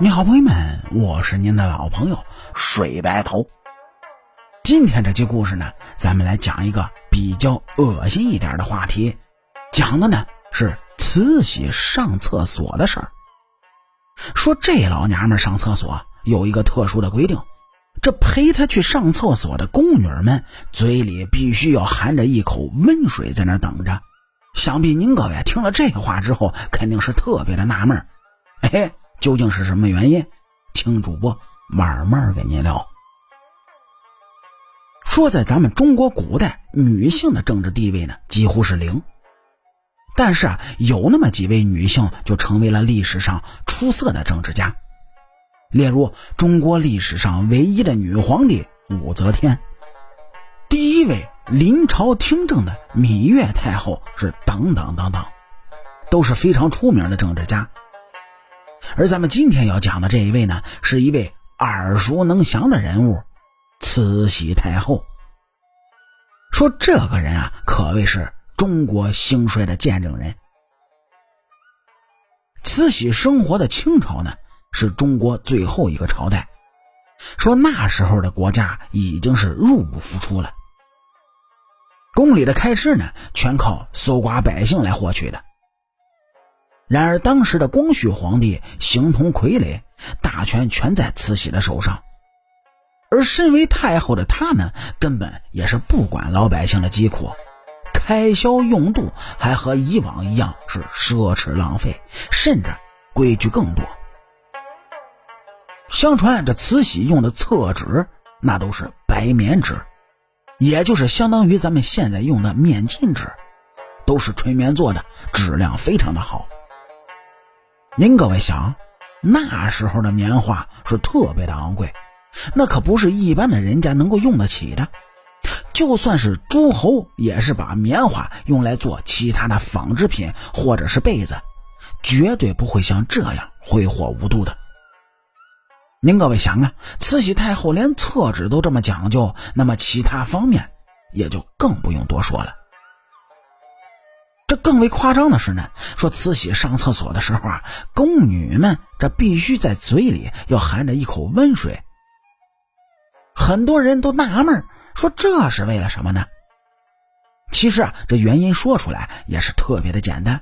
你好，朋友们，我是您的老朋友水白头。今天这期故事呢，咱们来讲一个比较恶心一点的话题，讲的呢是慈禧上厕所的事儿。说这老娘们上厕所有一个特殊的规定，这陪她去上厕所的宫女们嘴里必须要含着一口温水在那等着。想必您各位听了这话之后，肯定是特别的纳闷儿，哎。究竟是什么原因？听主播慢慢跟您聊。说在咱们中国古代，女性的政治地位呢几乎是零，但是啊，有那么几位女性就成为了历史上出色的政治家。例如，中国历史上唯一的女皇帝武则天，第一位临朝听政的芈月太后是等等等等，都是非常出名的政治家。而咱们今天要讲的这一位呢，是一位耳熟能详的人物——慈禧太后。说这个人啊，可谓是中国兴衰的见证人。慈禧生活的清朝呢，是中国最后一个朝代。说那时候的国家已经是入不敷出了，宫里的开支呢，全靠搜刮百姓来获取的。然而，当时的光绪皇帝形同傀儡，大权全在慈禧的手上。而身为太后的她呢，根本也是不管老百姓的疾苦，开销用度还和以往一样是奢侈浪费，甚至规矩更多。相传这慈禧用的厕纸，那都是白棉纸，也就是相当于咱们现在用的面巾纸，都是纯棉做的，质量非常的好。您各位想，那时候的棉花是特别的昂贵，那可不是一般的人家能够用得起的。就算是诸侯，也是把棉花用来做其他的纺织品或者是被子，绝对不会像这样挥霍无度的。您各位想啊，慈禧太后连厕纸都这么讲究，那么其他方面也就更不用多说了。这更为夸张的是呢，说慈禧上厕所的时候啊，宫女们这必须在嘴里要含着一口温水。很多人都纳闷说这是为了什么呢？其实啊，这原因说出来也是特别的简单，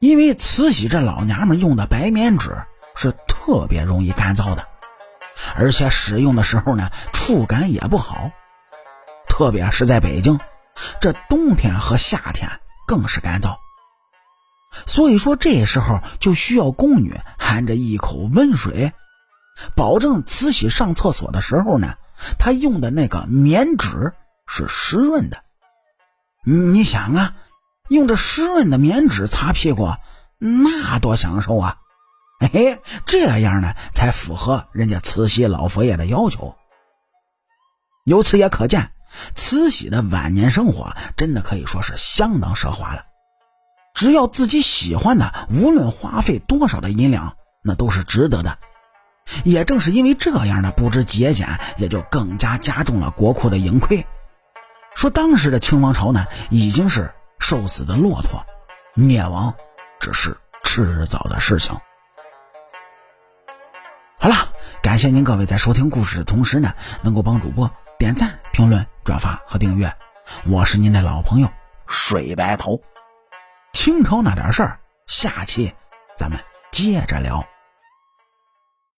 因为慈禧这老娘们用的白棉纸是特别容易干燥的，而且使用的时候呢，触感也不好，特别是在北京，这冬天和夏天。更是干燥，所以说这时候就需要宫女含着一口温水，保证慈禧上厕所的时候呢，她用的那个棉纸是湿润的。你想啊，用着湿润的棉纸擦屁股，那多享受啊！嘿哎，这样呢才符合人家慈禧老佛爷的要求。由此也可见。慈禧的晚年生活真的可以说是相当奢华了，只要自己喜欢的，无论花费多少的银两，那都是值得的。也正是因为这样的不知节俭，也就更加加重了国库的盈亏。说当时的清王朝呢，已经是瘦死的骆驼，灭亡只是迟早的事情。好了，感谢您各位在收听故事的同时呢，能够帮主播点赞。评论、转发和订阅，我是您的老朋友水白头。清朝那点事儿，下期咱们接着聊。